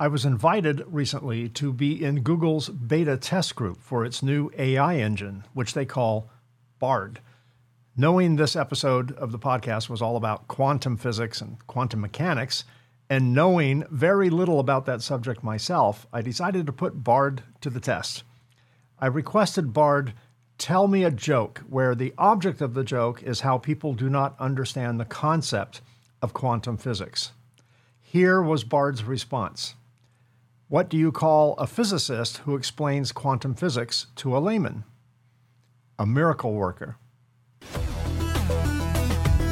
I was invited recently to be in Google's beta test group for its new AI engine, which they call BARD. Knowing this episode of the podcast was all about quantum physics and quantum mechanics, and knowing very little about that subject myself, I decided to put Bard to the test. I requested Bard tell me a joke where the object of the joke is how people do not understand the concept of quantum physics. Here was Bard's response What do you call a physicist who explains quantum physics to a layman? A miracle worker.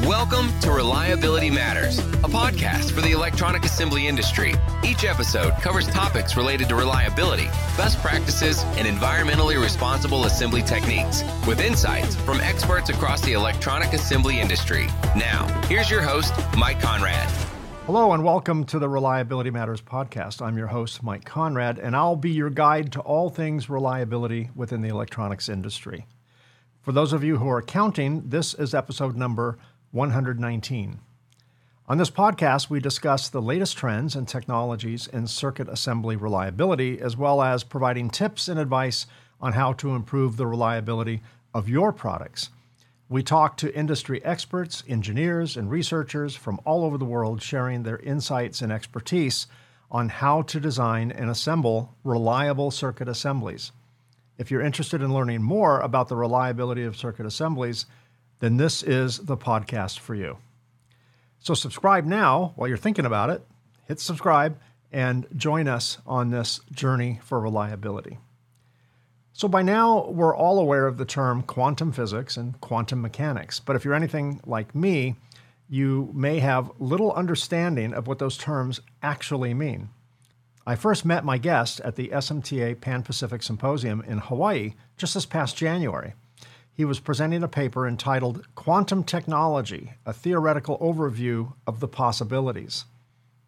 Welcome to Reliability Matters, a podcast for the electronic assembly industry. Each episode covers topics related to reliability, best practices, and environmentally responsible assembly techniques, with insights from experts across the electronic assembly industry. Now, here's your host, Mike Konrad. Hello, and welcome to the Reliability Matters podcast. I'm your host, Mike Konrad, and I'll be your guide to all things reliability within the electronics industry. For those of you who are counting, this is episode number 119. On this podcast, we discuss the latest trends and technologies in circuit assembly reliability, as well as providing tips and advice on how to improve the reliability of your products. We talk to industry experts, engineers, and researchers from all over the world sharing their insights and expertise on how to design and assemble reliable circuit assemblies. If you're interested in learning more about the reliability of circuit assemblies, then this is the podcast for you. So, subscribe now while you're thinking about it. Hit subscribe and join us on this journey for reliability. So, by now, we're all aware of the term quantum physics and quantum mechanics. But if you're anything like me, you may have little understanding of what those terms actually mean. I first met my guest at the SMTA Pan Pacific Symposium in Hawaii just this past January he was presenting a paper entitled Quantum Technology A Theoretical Overview of the Possibilities.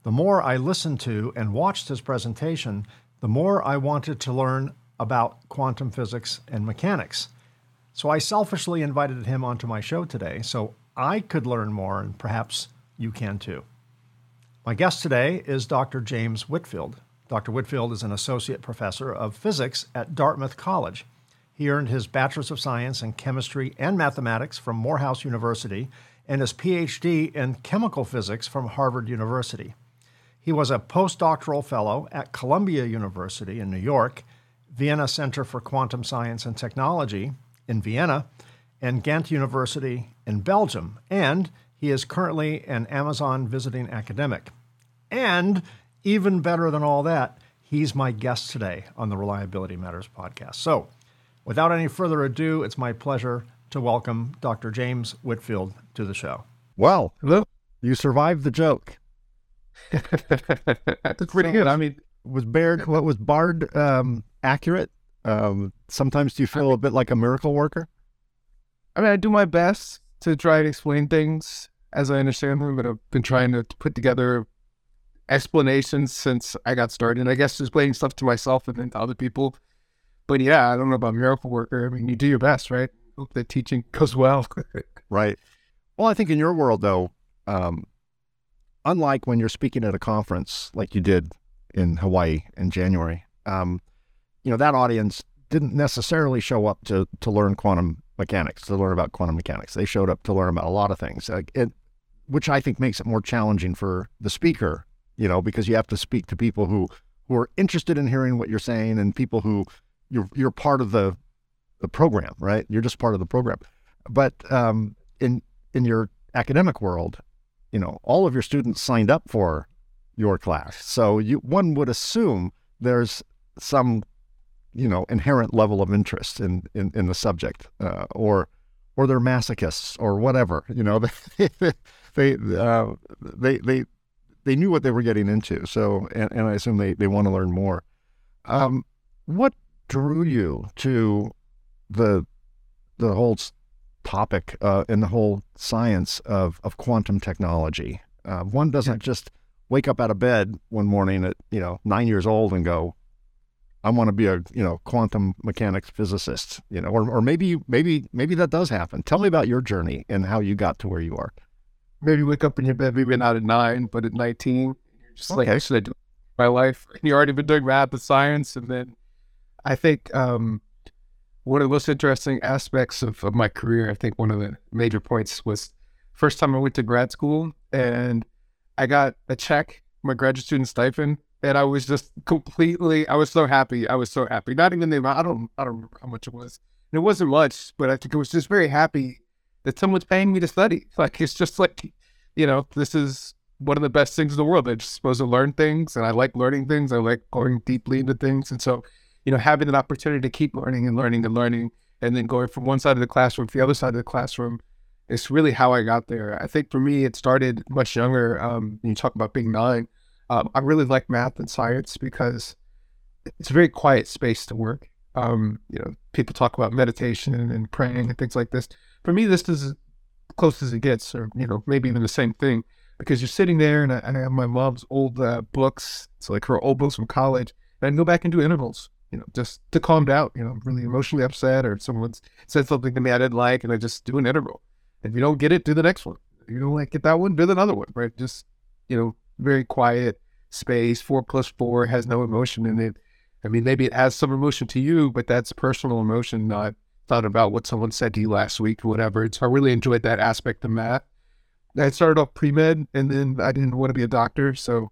The more I listened to and watched his presentation, the more I wanted to learn about quantum physics and mechanics. So I selfishly invited him onto my show today so I could learn more and perhaps you can too. My guest today is Dr. James Whitfield. Dr. Whitfield is an associate professor of physics at Dartmouth College. He earned his Bachelor's of Science in Chemistry and Mathematics from Morehouse University and his PhD in Chemical Physics from Harvard University. He was a postdoctoral fellow at Columbia University in New York, Vienna Center for Quantum Science and Technology in Vienna, and Ghent University in Belgium, and he is currently an Amazon visiting academic. And even better than all that, he's my guest today on the Reliability Matters podcast. So, Without any further ado, it's my pleasure to welcome Dr. James Whitfield to the show. Well, hello. You survived the joke. That's pretty so good. I mean, was Baird what was Bard um, accurate? Um, sometimes do you feel a bit like a miracle worker? I mean, I do my best to try and explain things as I understand them, but I've been trying to put together explanations since I got started. And I guess explaining stuff to myself and then to other people but yeah, I don't know about miracle worker. I mean, you do your best, right? Hope that teaching goes well. right. Well, I think in your world, though, um, unlike when you're speaking at a conference like you did in Hawaii in January, um, you know that audience didn't necessarily show up to to learn quantum mechanics, to learn about quantum mechanics. They showed up to learn about a lot of things, uh, it, which I think makes it more challenging for the speaker. You know, because you have to speak to people who who are interested in hearing what you're saying and people who you're you're part of the the program, right? You're just part of the program. But um, in in your academic world, you know, all of your students signed up for your class, so you one would assume there's some you know inherent level of interest in in, in the subject, uh, or or they're masochists or whatever. You know, they they uh, they they they knew what they were getting into. So, and, and I assume they they want to learn more. Um, what drew you to the the whole topic uh, and the whole science of, of quantum technology? Uh, one doesn't yeah. just wake up out of bed one morning at you know nine years old and go, I want to be a you know quantum mechanics physicist, you know, or or maybe maybe maybe that does happen. Tell me about your journey and how you got to where you are. Maybe wake up in your bed, maybe not at nine, but at nineteen, you're just okay. like, should I do? my life. And You already been doing math and science, and then I think um, one of the most interesting aspects of, of my career, I think one of the major points was first time I went to grad school and I got a check, my graduate student stipend, and I was just completely I was so happy. I was so happy. Not even the amount I don't I don't remember how much it was. And it wasn't much, but I think it was just very happy that someone's paying me to study. Like it's just like, you know, this is one of the best things in the world. I'm supposed to learn things and I like learning things. I like going deeply into things. And so, you know, having an opportunity to keep learning and learning and learning and then going from one side of the classroom to the other side of the classroom is really how I got there. I think for me, it started much younger. Um, you talk about being nine. Um, I really like math and science because it's a very quiet space to work. Um, you know, people talk about meditation and praying and things like this. For me, this is as close as it gets, or you know, maybe even the same thing, because you're sitting there and I, and I have my mom's old uh, books, so like her old books from college, and I go back and do intervals, you know, just to calm down. You know, I'm really emotionally upset, or someone's said something to me I didn't like, and I just do an interval. If you don't get it, do the next one. If you don't like get that one, do another one. Right? Just you know, very quiet space. Four plus four has no emotion in it. I mean, maybe it has some emotion to you, but that's personal emotion, not thought about what someone said to you last week whatever. So I really enjoyed that aspect of math. I started off pre med and then I didn't want to be a doctor. So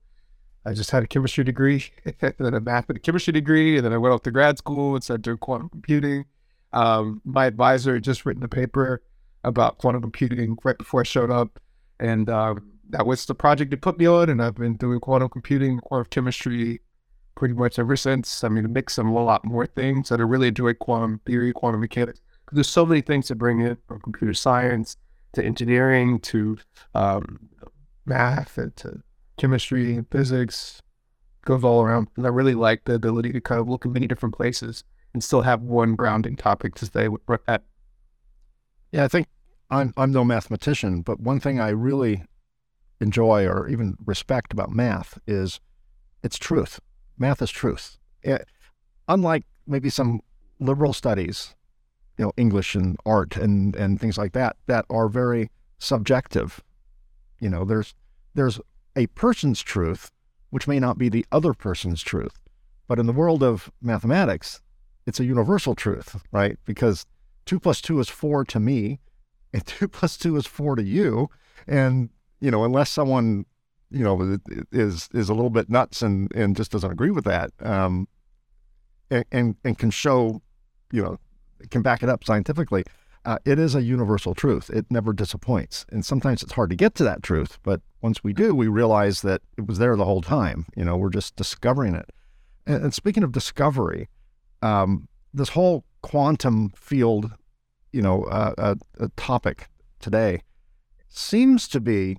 I just had a chemistry degree, and then a math and a chemistry degree. And then I went off to grad school and started doing quantum computing. Um, my advisor had just written a paper about quantum computing right before I showed up. And um, that was the project they put me on. And I've been doing quantum computing, quantum chemistry pretty much ever since. I mean, mix of a lot more things that I really enjoy quantum theory, quantum mechanics. There's so many things to bring in from computer science to engineering to um, math and to chemistry and physics. Goes all around. And I really like the ability to kind of look in many different places and still have one grounding topic to stay at. Yeah, I think I'm I'm no mathematician, but one thing I really enjoy or even respect about math is its truth. Math is truth. It, eh, unlike maybe some liberal studies, you know, English and art and and things like that that are very subjective. You know, there's there's a person's truth which may not be the other person's truth. But in the world of mathematics, it's a universal truth, right? Because two plus two is four to me, and two plus two is four to you. And, you know, unless someone, you know, is is a little bit nuts and, and just doesn't agree with that, um, and, and, and can show, you know, can back it up scientifically, uh, it is a universal truth. It never disappoints. And sometimes it's hard to get to that truth, but once we do, we realize that it was there the whole time. You know, we're just discovering it. And, and speaking of discovery, um, this whole quantum field, you know, uh, a, a topic today seems to be,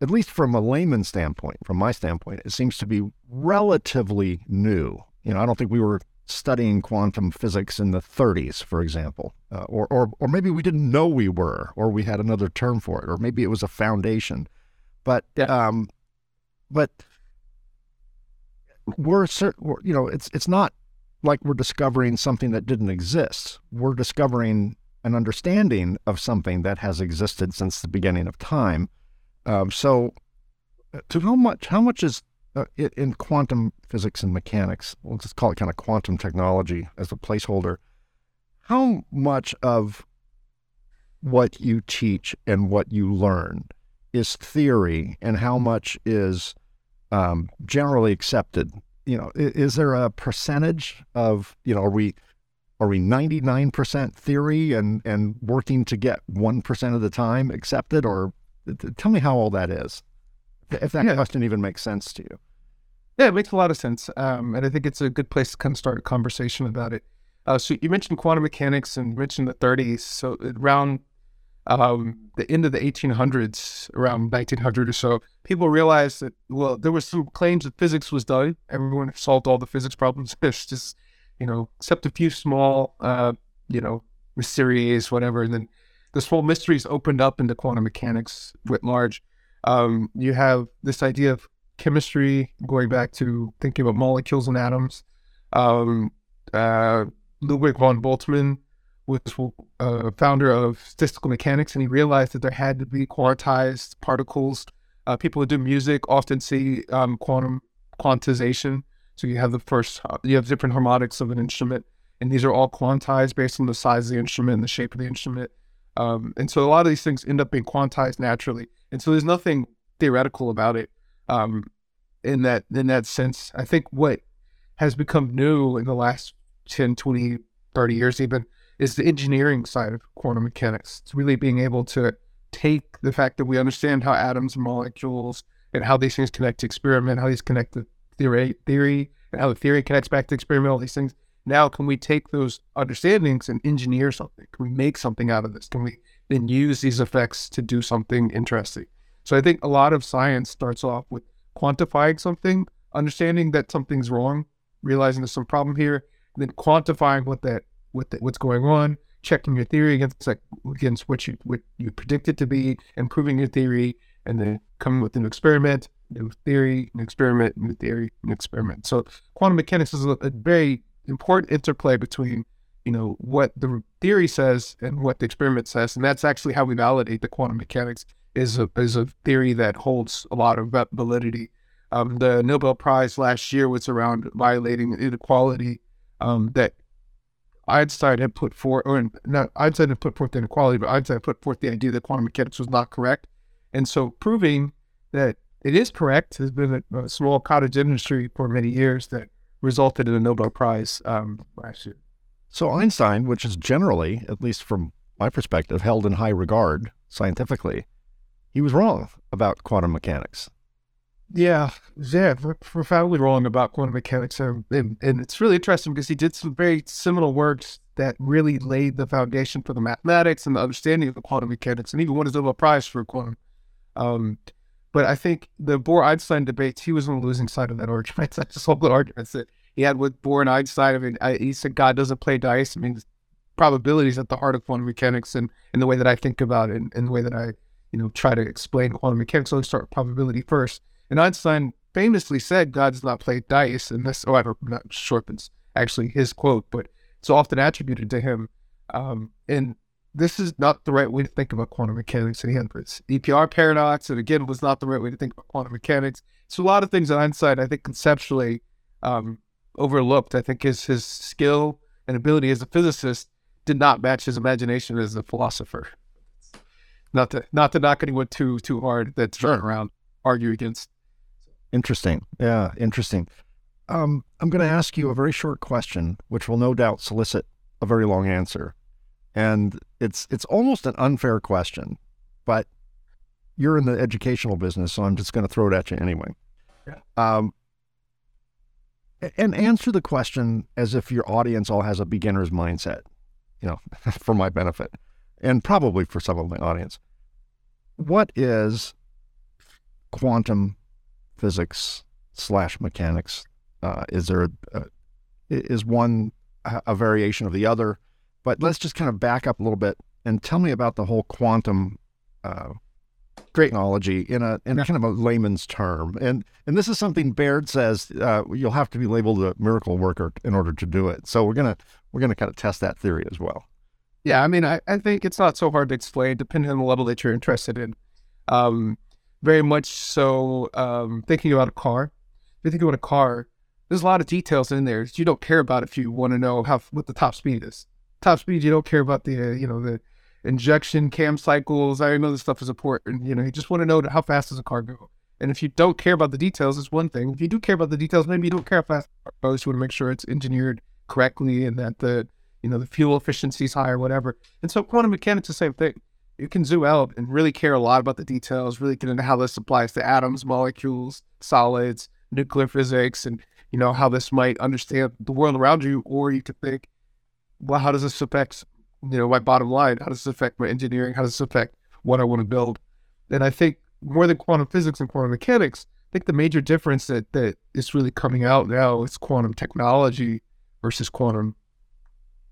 at least from a layman standpoint, from my standpoint, it seems to be relatively new. You know, I don't think we were studying quantum physics in the 30s, for example, uh, or, or or maybe we didn't know we were, or we had another term for it, or maybe it was a foundation. But yeah. um, but we're, we're you know it's it's not like we're discovering something that didn't exist. We're discovering an understanding of something that has existed since the beginning of time. Um, so, uh, to how much how much is uh, in quantum physics and mechanics? We'll just call it kind of quantum technology as a placeholder. How much of what you teach and what you learn is theory, and how much is um, generally accepted you know, is there a percentage of, you know, are we are we 99% theory and and working to get 1% of the time accepted or tell me how all that is. If that yeah. question even makes sense to you. Yeah, it makes a lot of sense. Um, and I think it's a good place to kind of start a conversation about it. Uh, so you mentioned quantum mechanics and mentioned the 30s. So around um, the end of the 1800s, around 1900 or so, people realized that, well, there was some claims that physics was done. Everyone solved all the physics problems. It's just, you know, except a few small, uh, you know, mysteries, whatever. And then this whole mysteries opened up into quantum mechanics writ large. Um, you have this idea of chemistry going back to thinking about molecules and atoms. Um, uh, Ludwig von Boltzmann was uh, founder of statistical mechanics, and he realized that there had to be quantized particles. Uh, people who do music often see um, quantum quantization. So you have the first, uh, you have different harmonics of an instrument, and these are all quantized based on the size of the instrument and the shape of the instrument. Um, and so a lot of these things end up being quantized naturally. And so there's nothing theoretical about it um, in that in that sense. I think what has become new in the last 10, 20, 30 years even is the engineering side of quantum mechanics. It's really being able to take the fact that we understand how atoms and molecules and how these things connect to experiment, how these connect to theory, theory, how the theory connects back to experiment, all these things. Now, can we take those understandings and engineer something? Can we make something out of this? Can we then use these effects to do something interesting? So I think a lot of science starts off with quantifying something, understanding that something's wrong, realizing there's some problem here, then quantifying what that what the, what's going on, checking your theory against like, against what you what you predicted to be, improving your theory, and then coming with an experiment, new theory, new experiment, new theory, new experiment. So quantum mechanics is a, a very important interplay between you know what the theory says and what the experiment says, and that's actually how we validate the quantum mechanics is a is a theory that holds a lot of validity. Um, the Nobel Prize last year was around violating inequality um, that Einstein had put forth, or not Einstein had put forth the inequality, but Einstein put forth the idea that quantum mechanics was not correct. And so proving that it is correct There's been a, a small cottage industry for many years that resulted in a Nobel Prize um, last year. So Einstein, which is generally, at least from my perspective, held in high regard scientifically, he was wrong about quantum mechanics. Yeah, yeah, profoundly wrong about quantum mechanics, and, and, it's really interesting because he did some very seminal works that really laid the foundation for the mathematics and the understanding of the quantum mechanics, and even won his Nobel Prize for quantum. Um, but I think the Bohr Einstein debates, he was on the losing side of that argument. That's just all the arguments that he had with Bohr and Einstein. I mean, I, he said God doesn't play dice. I mean, probabilities at the heart of quantum mechanics, and in the way that I think about it, and, and the way that I, you know, try to explain quantum mechanics. So start with probability first and Einstein famously said God does not play dice, and this, oh, I'm not sure if it's actually his quote, but it's often attributed to him. Um, and this is not the right way to think about quantum mechanics. And this EPR paradox, and again, was not the right way to think about quantum mechanics. So a lot of things that Einstein, I think, conceptually um, overlooked. I think his his skill and ability as a physicist did not match his imagination as a philosopher. Not to not to knock anyone too too hard that's sure. around argue against Interesting. Yeah, interesting. Um, I'm going to ask you a very short question, which will no doubt solicit a very long answer. And it's it's almost an unfair question, but you're in the educational business, so I'm just going to throw it at you anyway. Yeah. Um, and answer the question as if your audience all has a beginner's mindset, you know, for my benefit, and probably for some of my audience. What is quantum physics slash mechanics? Uh, is there a, a, is one a variation of the other? But let's just kind of back up a little bit and tell me about the whole quantum uh, technology in a in kind of a layman's term. And and this is something Baird says uh, you'll have to be labeled a miracle worker in order to do it. So we're gonna we're gonna kind of test that theory as well. Yeah, I mean, I, I think it's not so hard to explain, depending on the level that you're interested in. Um, very much so um, thinking about a car. If you think about a car, there's a lot of details in there that you don't care about if you want to know how what the top speed is. Top speed, you don't care about the uh, you know the injection cam cycles. I know this stuff is important. You know, you just want to know how fast does a car go. And if you don't care about the details, it's one thing. If you do care about the details, maybe you don't care how fast it goes. You want to make sure it's engineered correctly and that the you know the fuel efficiency is high or whatever. And so quantum mechanics the same thing you can zoom out and really care a lot about the details, really get into how this applies to atoms, molecules, solids, nuclear physics, and you know how this might understand the world around you. Or you could think, well, how does this affect you know my bottom line? How does this affect my engineering? How does this affect what I want to build? And I think more than quantum physics and quantum mechanics, I think the major difference that that is really coming out now is quantum technology versus quantum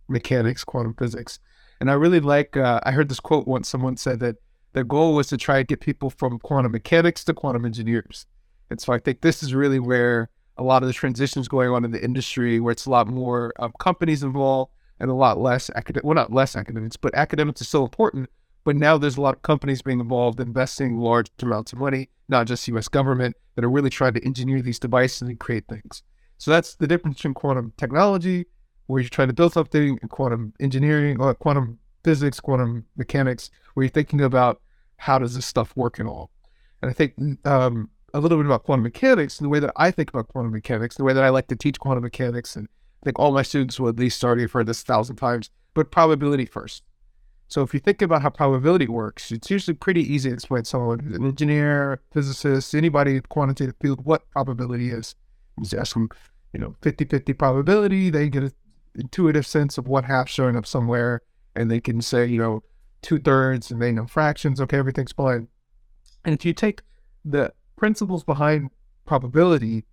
mechanics, quantum physics. And I really like, uh, I heard this quote once someone said that the goal was to try and get people from quantum mechanics to quantum engineers. And so I think this is really where a lot of the transitions going on in the industry, where it's a lot more um, companies involved and a lot less academic, well, not less academics, but academics is still important, But now there's a lot of companies being involved, investing large amounts of money, not just U.S. government, that are really trying to engineer these devices and create things. So that's the difference between quantum technology, where you're trying to build something, and quantum engineering, or quantum physics, quantum mechanics, where you're thinking about how does this stuff work and all. And I think um, a little bit about quantum mechanics and the way that I think about quantum mechanics, the way that I like to teach quantum mechanics, and I think all my students will at least already for this thousand times, but probability first. So if you think about how probability works, it's usually pretty easy to explain to someone who's an engineer, physicist, anybody in the quantitative field what probability is. You just ask them, you know, 50-50 probability, they get an intuitive sense of what half showing up somewhere, and they can say, you know, two thirds and they know fractions, okay, everything's fine. And if you take the principles behind probability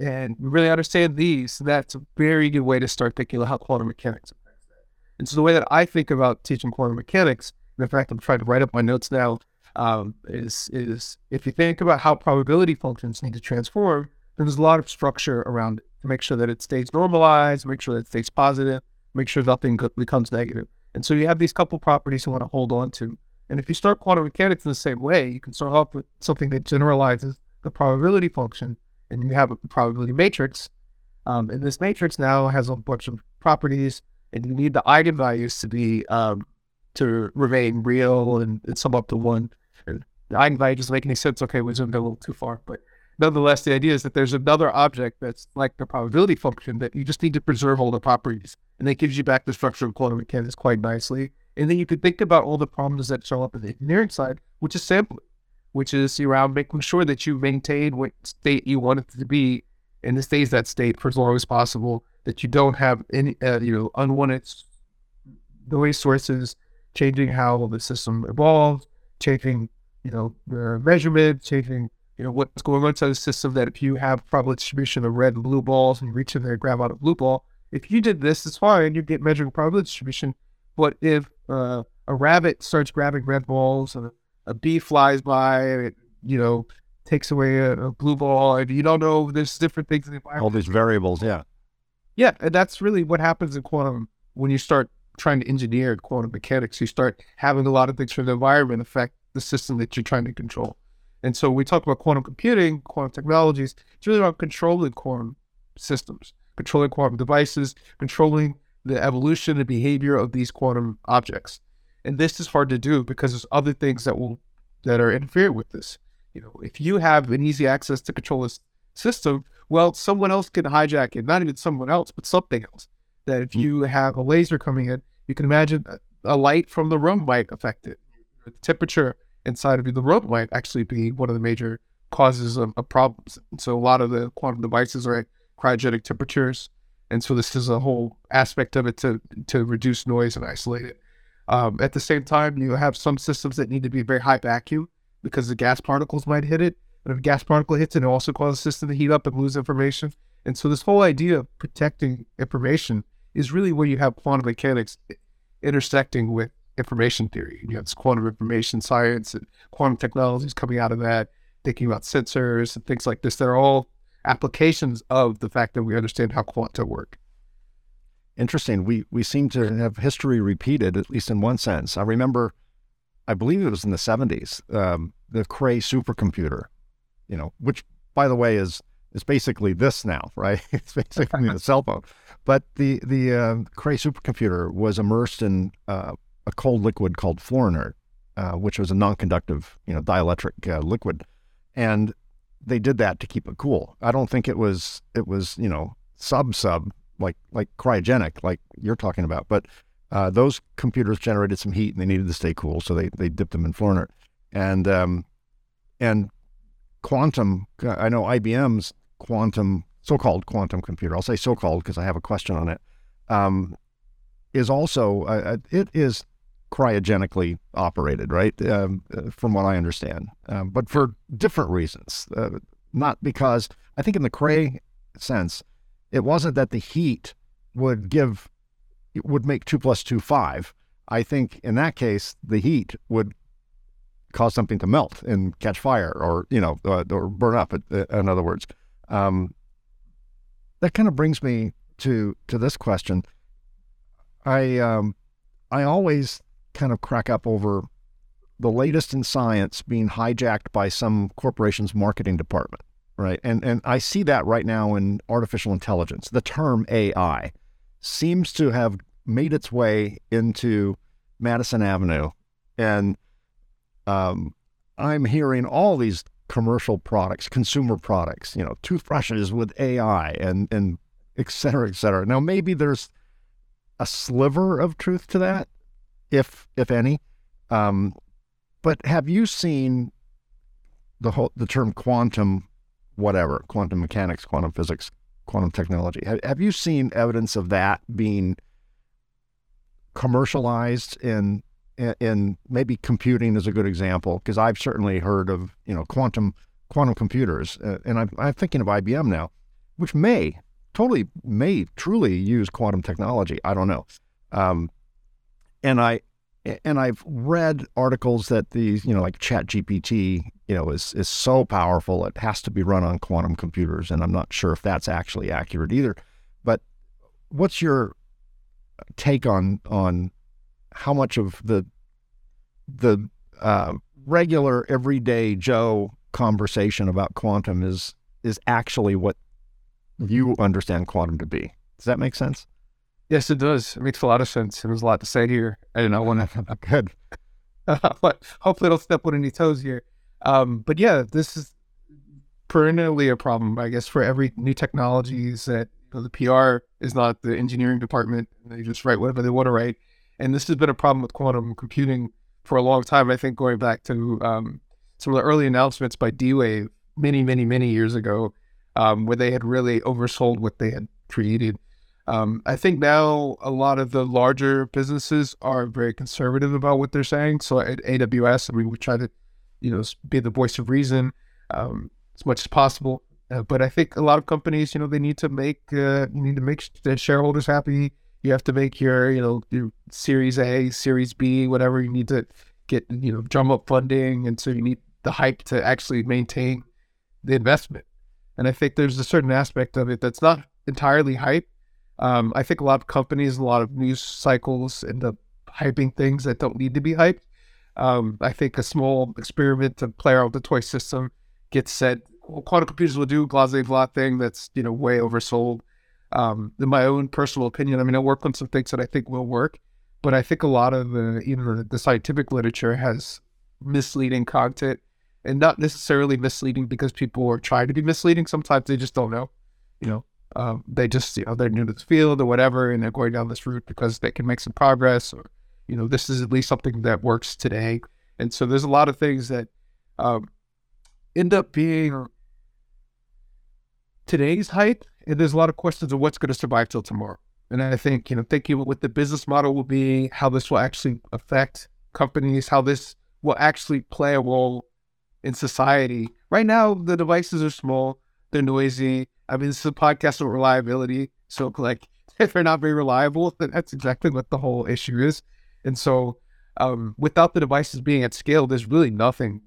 and we really understand these, that's a very good way to start thinking about how quantum mechanics affects that. And so the way that I think about teaching quantum mechanics, in fact, I'm trying to write up my notes now, um, is is if you think about how probability functions need to transform, there's a lot of structure around it to make sure that it stays normalized, make sure that it stays positive, make sure nothing becomes negative. And so you have these couple properties you want to hold on to. And if you start quantum mechanics in the same way, you can start off with something that generalizes the probability function, and you have a probability matrix. Um, and this matrix now has a bunch of properties, and you need the eigenvalues to be um, to remain real and, and sum up to one. And the eigenvalue doesn't make any sense. Okay, we zoomed a little too far, but nonetheless, the idea is that there's another object that's like the probability function that you just need to preserve all the properties, and that gives you back the structure of quantum mechanics quite nicely. And then you could think about all the problems that show up in the engineering side, which is sampling, which is around making sure that you maintain what state you want it to be and it stays that state for as long as possible, that you don't have any, uh, you know, unwanted noise sources changing how the system evolves, changing, you know, the measurement, changing, you know, what's going on inside the system that if you have probability distribution of red and blue balls and you reach in there and grab out a blue ball, if you did this, it's fine. You get measuring probability distribution. But if uh, a rabbit starts grabbing red balls and a, bee flies by and it, you know, takes away a, a, blue ball and you don't know there's different things in the environment. All these variables, yeah. Yeah, and that's really what happens in quantum when you start trying to engineer quantum mechanics. You start having a lot of things from the environment affect the system that you're trying to control. And so we talk about quantum computing, quantum technologies. It's really about controlling quantum systems, controlling quantum devices, controlling the evolution and behavior of these quantum objects. And this is hard to do because there's other things that will that are interfere with this. You know, if you have an easy access to control this system, well, someone else can hijack it. Not even someone else, but something else. That if hmm. you have a laser coming in, you can imagine a light from the room might affect it. The temperature inside of the room might actually be one of the major causes of, of problems. And so a lot of the quantum devices are at cryogenic temperatures and so this is a whole aspect of it to to reduce noise and isolate it. Um, at the same time, you have some systems that need to be very high vacuum because the gas particles might hit it. And if a gas particle hits it, it also causes the system to heat up and lose information. And so this whole idea of protecting information is really where you have quantum mechanics intersecting with information theory. You have this quantum information science and quantum technologies coming out of that, thinking about sensors and things like this that are all applications of the fact that we understand how quanta work. Interesting. We we seem to have history repeated, at least in one sense. I remember, I believe it was in the seventies, um, the Cray supercomputer, you know, which by the way is is basically this now, right? it's basically the cell phone. But the the uh, Cray supercomputer was immersed in uh, a cold liquid called Fluorinert, uh, which was a non-conductive, you know, dielectric uh, liquid, and they did that to keep it cool. I don't think it was it was you know sub sub like like cryogenic like you're talking about, but uh, those computers generated some heat and they needed to stay cool, so they they dipped them in fluorine. and um, and quantum. I know IBM's quantum so-called quantum computer. I'll say so-called because I have a question on it. Um, is also uh, it is cryogenically operated, right? Um, uh, from what I understand, um, but for different reasons. Uh, not because I think in the Cray sense, it wasn't that the heat would give would make two plus two five. I think in that case, the heat would cause something to melt and catch fire, or you know, uh, or burn up. Uh, in other words, um, that kind of brings me to to this question. I um, I always kind of crack up over the latest in science being hijacked by some corporation's marketing department, right? And and I see that right now in artificial intelligence. The term AI seems to have made its way into Madison Avenue, and um, I'm hearing all these commercial products, consumer products, you know, toothbrushes with AI and and et cetera, et cetera. Now maybe there's a sliver of truth to that, if if any. Um, but have you seen the whole the term quantum, whatever, quantum mechanics, quantum physics, quantum technology? Have, have you seen evidence of that being commercialized in in maybe computing is a good example because I've certainly heard of you know quantum quantum computers, uh, and I'm, I'm thinking of IBM now, which may totally may truly use quantum technology. I don't know, um, and I and I've read articles that these you know like Chat GPT you know is is so powerful it has to be run on quantum computers, and I'm not sure if that's actually accurate either. But what's your take on on how much of the the uh, regular everyday Joe conversation about quantum is is actually what you understand quantum to be. Does that make sense? Yes, it does. It makes a lot of sense. There's a lot to say here. I don't want to. Good. but hopefully, it'll step on any toes here. Um, but yeah, this is perennially a problem, I guess, for every new technologies that you know, the PR is not the engineering department. They just write whatever they want to write. And this has been a problem with quantum computing for a long time. I think going back to um, some of the early announcements by D-Wave many, many, many years ago, um, where they had really oversold what they had created. Um, I think now a lot of the larger businesses are very conservative about what they're saying. So at AWS, I mean, we would try to, you know, be the voice of reason um, as much as possible. Uh, but I think a lot of companies, you know, they need to make uh, you need to make their shareholders happy. You have to make your, you know, your Series A, Series B, whatever. You need to get you know drum up funding, and so you need the hype to actually maintain the investment. And I think there's a certain aspect of it that's not entirely hype. Um, I think a lot of companies, a lot of news cycles end up hyping things that don't need to be hyped. Um, I think a small experiment to play around with the toy system gets said, well, quantum computers will do blase blah thing that's, you know, way oversold. Um, in my own personal opinion, I mean, I work on some things that I think will work, but I think a lot of the even the scientific literature has misleading content, and not necessarily misleading because people are trying to be misleading. Sometimes they just don't know, you know. Um, they just you know they're new to the field or whatever, and they're going down this route because they can make some progress, or you know this is at least something that works today. And so there's a lot of things that um, end up being today's hype, and there's a lot of questions of what's going to survive till tomorrow. And I think, you know, thinking what the business model will be, how this will actually affect companies, how this will actually play a role in society. Right now, the devices are small, they're noisy. I mean, this is a podcast about reliability. So, like, if they're not very reliable, then that's exactly what the whole issue is. And so, um, without the devices being at scale, there's really nothing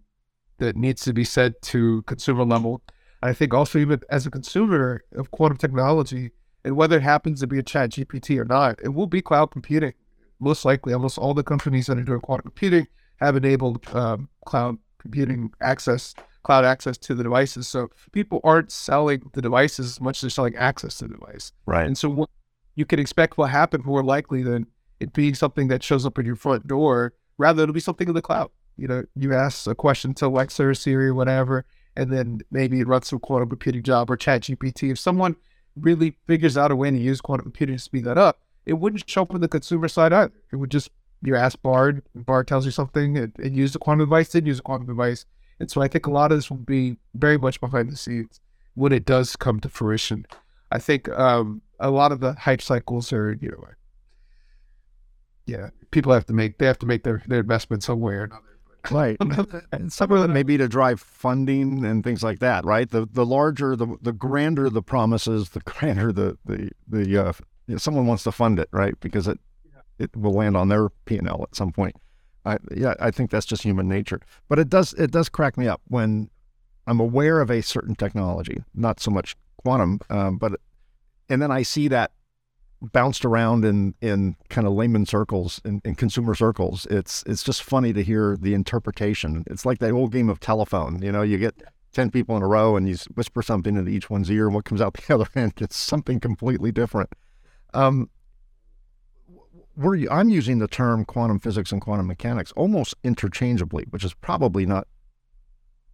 that needs to be said to consumer level. I think also, even as a consumer of quantum technology, and whether it happens to be a chat GPT or not, it will be cloud computing. Most likely, almost all the companies that are doing quantum computing have enabled um, cloud computing access, cloud access to the devices. So people aren't selling the devices as much as they're selling access to the device. Right. And so what you can expect will happen more likely than it being something that shows up at your front door. Rather, it'll be something in the cloud. You know, you ask a question to Alexa or Siri or whatever, and then maybe it runs some quantum computing job or chat GPT. If someone really figures out a way to use quantum computing to speed that up, it wouldn't show up on the consumer side either. It would just you ask Bard, Bard tells you something, and, and use the quantum device, then use a quantum device. And so I think a lot of this will be very much behind the scenes when it does come to fruition. I think um, a lot of the hype cycles are, you know, yeah, people have to make they have to make their, their investment somewhere or another. Right. and some of it may be to drive funding and things like that, right? The the larger, the the grander the promises, the grander the the the uh, you know, someone wants to fund it, right? Because it it will land on their P and L at some point. I yeah, I think that's just human nature. But it does it does crack me up when I'm aware of a certain technology, not so much quantum, um, but and then I see that bounced around in in kind of layman circles in, in consumer circles. It's it's just funny to hear the interpretation. It's like that old game of telephone. You know, you get ten people in a row and you whisper something into each one's ear, and what comes out the other end gets something completely different. Um, we're, I'm using the term quantum physics and quantum mechanics almost interchangeably, which is probably not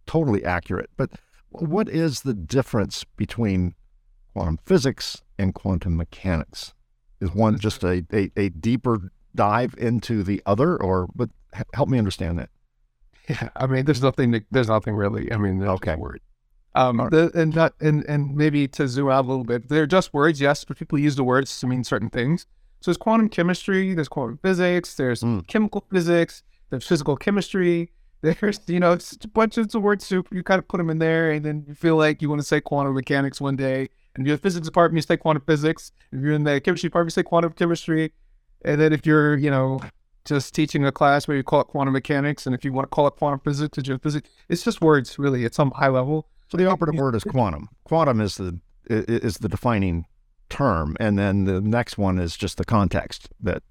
totally accurate. But what is the difference between quantum physics and quantum mechanics? Is one just a, a, a deeper dive into the other, or but help me understand that? Yeah, I mean, there's nothing. There's nothing really. I mean, okay. Word. Um, the, and not and and maybe to zoom out a little bit, they're just words. Yes, but people use the words to mean certain things. So there's quantum chemistry, there's quantum physics, there's mm. chemical physics, there's physical chemistry. There's you know it's a bunch of words soup. You kind of put them in there, and then you feel like you want to say quantum mechanics one day, and you're the physics department, you say quantum physics. If you're in the chemistry department, you say quantum chemistry. And then if you're, you know, just teaching a class where you call it quantum mechanics, and if you want to call it quantum physics or geophysics, it's just words, really, at some high level. So the operative word is quantum. Quantum is the is the defining term, and then the next one is just the context that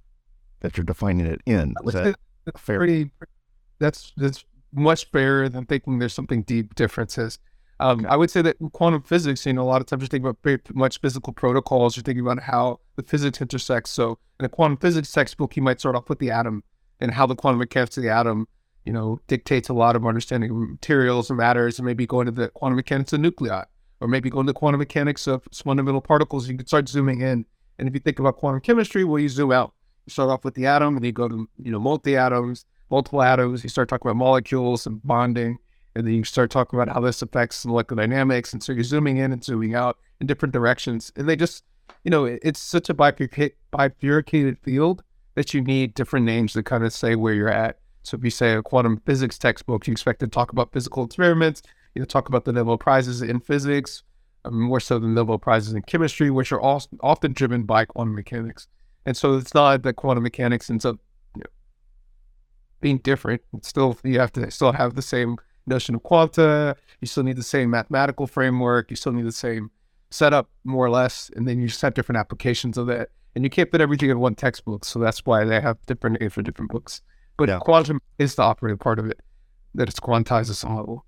that you're defining it in. Is that fair? Pretty, that's that's much fairer than thinking there's something deep differences. Um, I would say that quantum physics, you know, a lot of times you're thinking about very much physical protocols. You're thinking about how the physics intersects. So in a quantum physics textbook, you might start off with the atom and how the quantum mechanics of the atom, you know, dictates a lot of understanding of materials and matters, and maybe go into the quantum mechanics of nuclei, or maybe go into quantum mechanics of fundamental particles. You can start zooming in. And if you think about quantum chemistry, well, you zoom out. You start off with the atom, and then you go to you know multi atoms, multiple atoms. You start talking about molecules and bonding and then you start talking about how this affects molecular dynamics. And so you're zooming in and zooming out in different directions. And they just, you know, it's such a bifurcated field that you need different names to kind of say where you're at. So if you say a quantum physics textbook, you expect to talk about physical experiments, you know, talk about the Nobel Prizes in physics, um, more so than Nobel Prizes in chemistry, which are all, often driven by quantum mechanics. And so it's not that quantum mechanics ends up you know, being different. It's still, you have to still have the same notion of quanta. You still need the same mathematical framework. You still need the same setup, more or less. And then you just have different applications of that. And you can't fit everything in one textbook. So that's why they have different names for different books. But yeah. quantum is the operative part of it, that it's quantized at some level.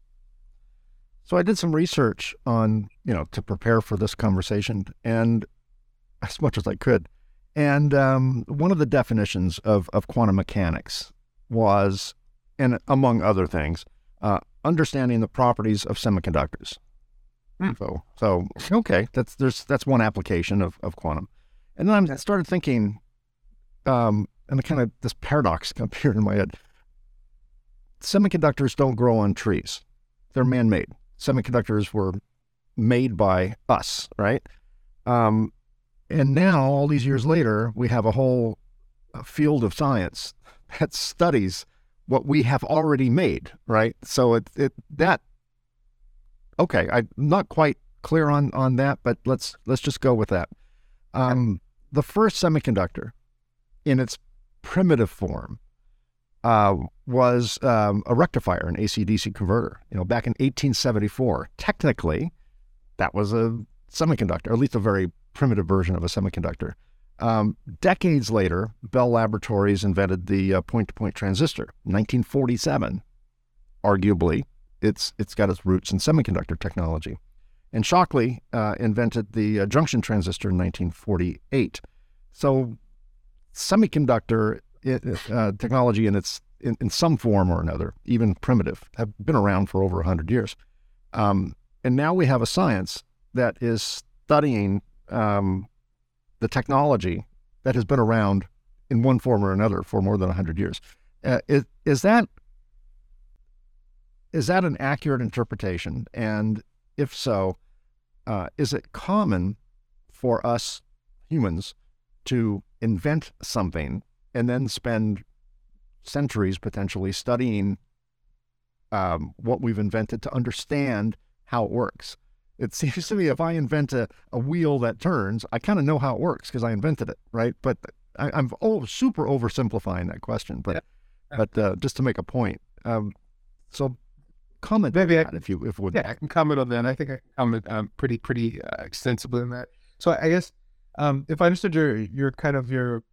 So I did some research on, you know, to prepare for this conversation and as much as I could. And um, one of the definitions of, of quantum mechanics was, and among other things, uh, understanding the properties of semiconductors. Hmm. So, so okay, that's there's that's one application of, of quantum. And then I started thinking, um, and kind of this paradox appeared in my head. Semiconductors don't grow on trees; they're man-made. Semiconductors were made by us, right? Um, and now, all these years later, we have a whole field of science that studies what we have already made, right? So it, it that okay, I'm not quite clear on on that, but let's let's just go with that. Um, the first semiconductor, in its primitive form, uh, was um, a rectifier, an AC/DC converter. You know, back in 1874. Technically, that was a semiconductor, or at least a very primitive version of a semiconductor. Um, decades later, Bell Laboratories invented the uh, point-to-point transistor, 1947. Arguably, it's it's got its roots in semiconductor technology. And Shockley uh, invented the uh, junction transistor in 1948. So, semiconductor uh, technology in its in, in, some form or another, even primitive, have been around for over 100 years. Um, and now we have a science that is studying um, the technology that has been around in one form or another for more than 100 years. Uh, is, is that is that an accurate interpretation? And if so, uh, is it common for us humans to invent something and then spend centuries potentially studying um, what we've invented to understand how it works? It seems to me if I invent a, a wheel that turns, I kind of know how it works because I invented it, right? But I, am oh, super oversimplifying that question, but yeah. but uh, just to make a point. Um, so comment maybe I, if you if would yeah I can comment on that. I think I comment um, pretty pretty uh, extensively on that. So I guess Um, if I understood your your kind of your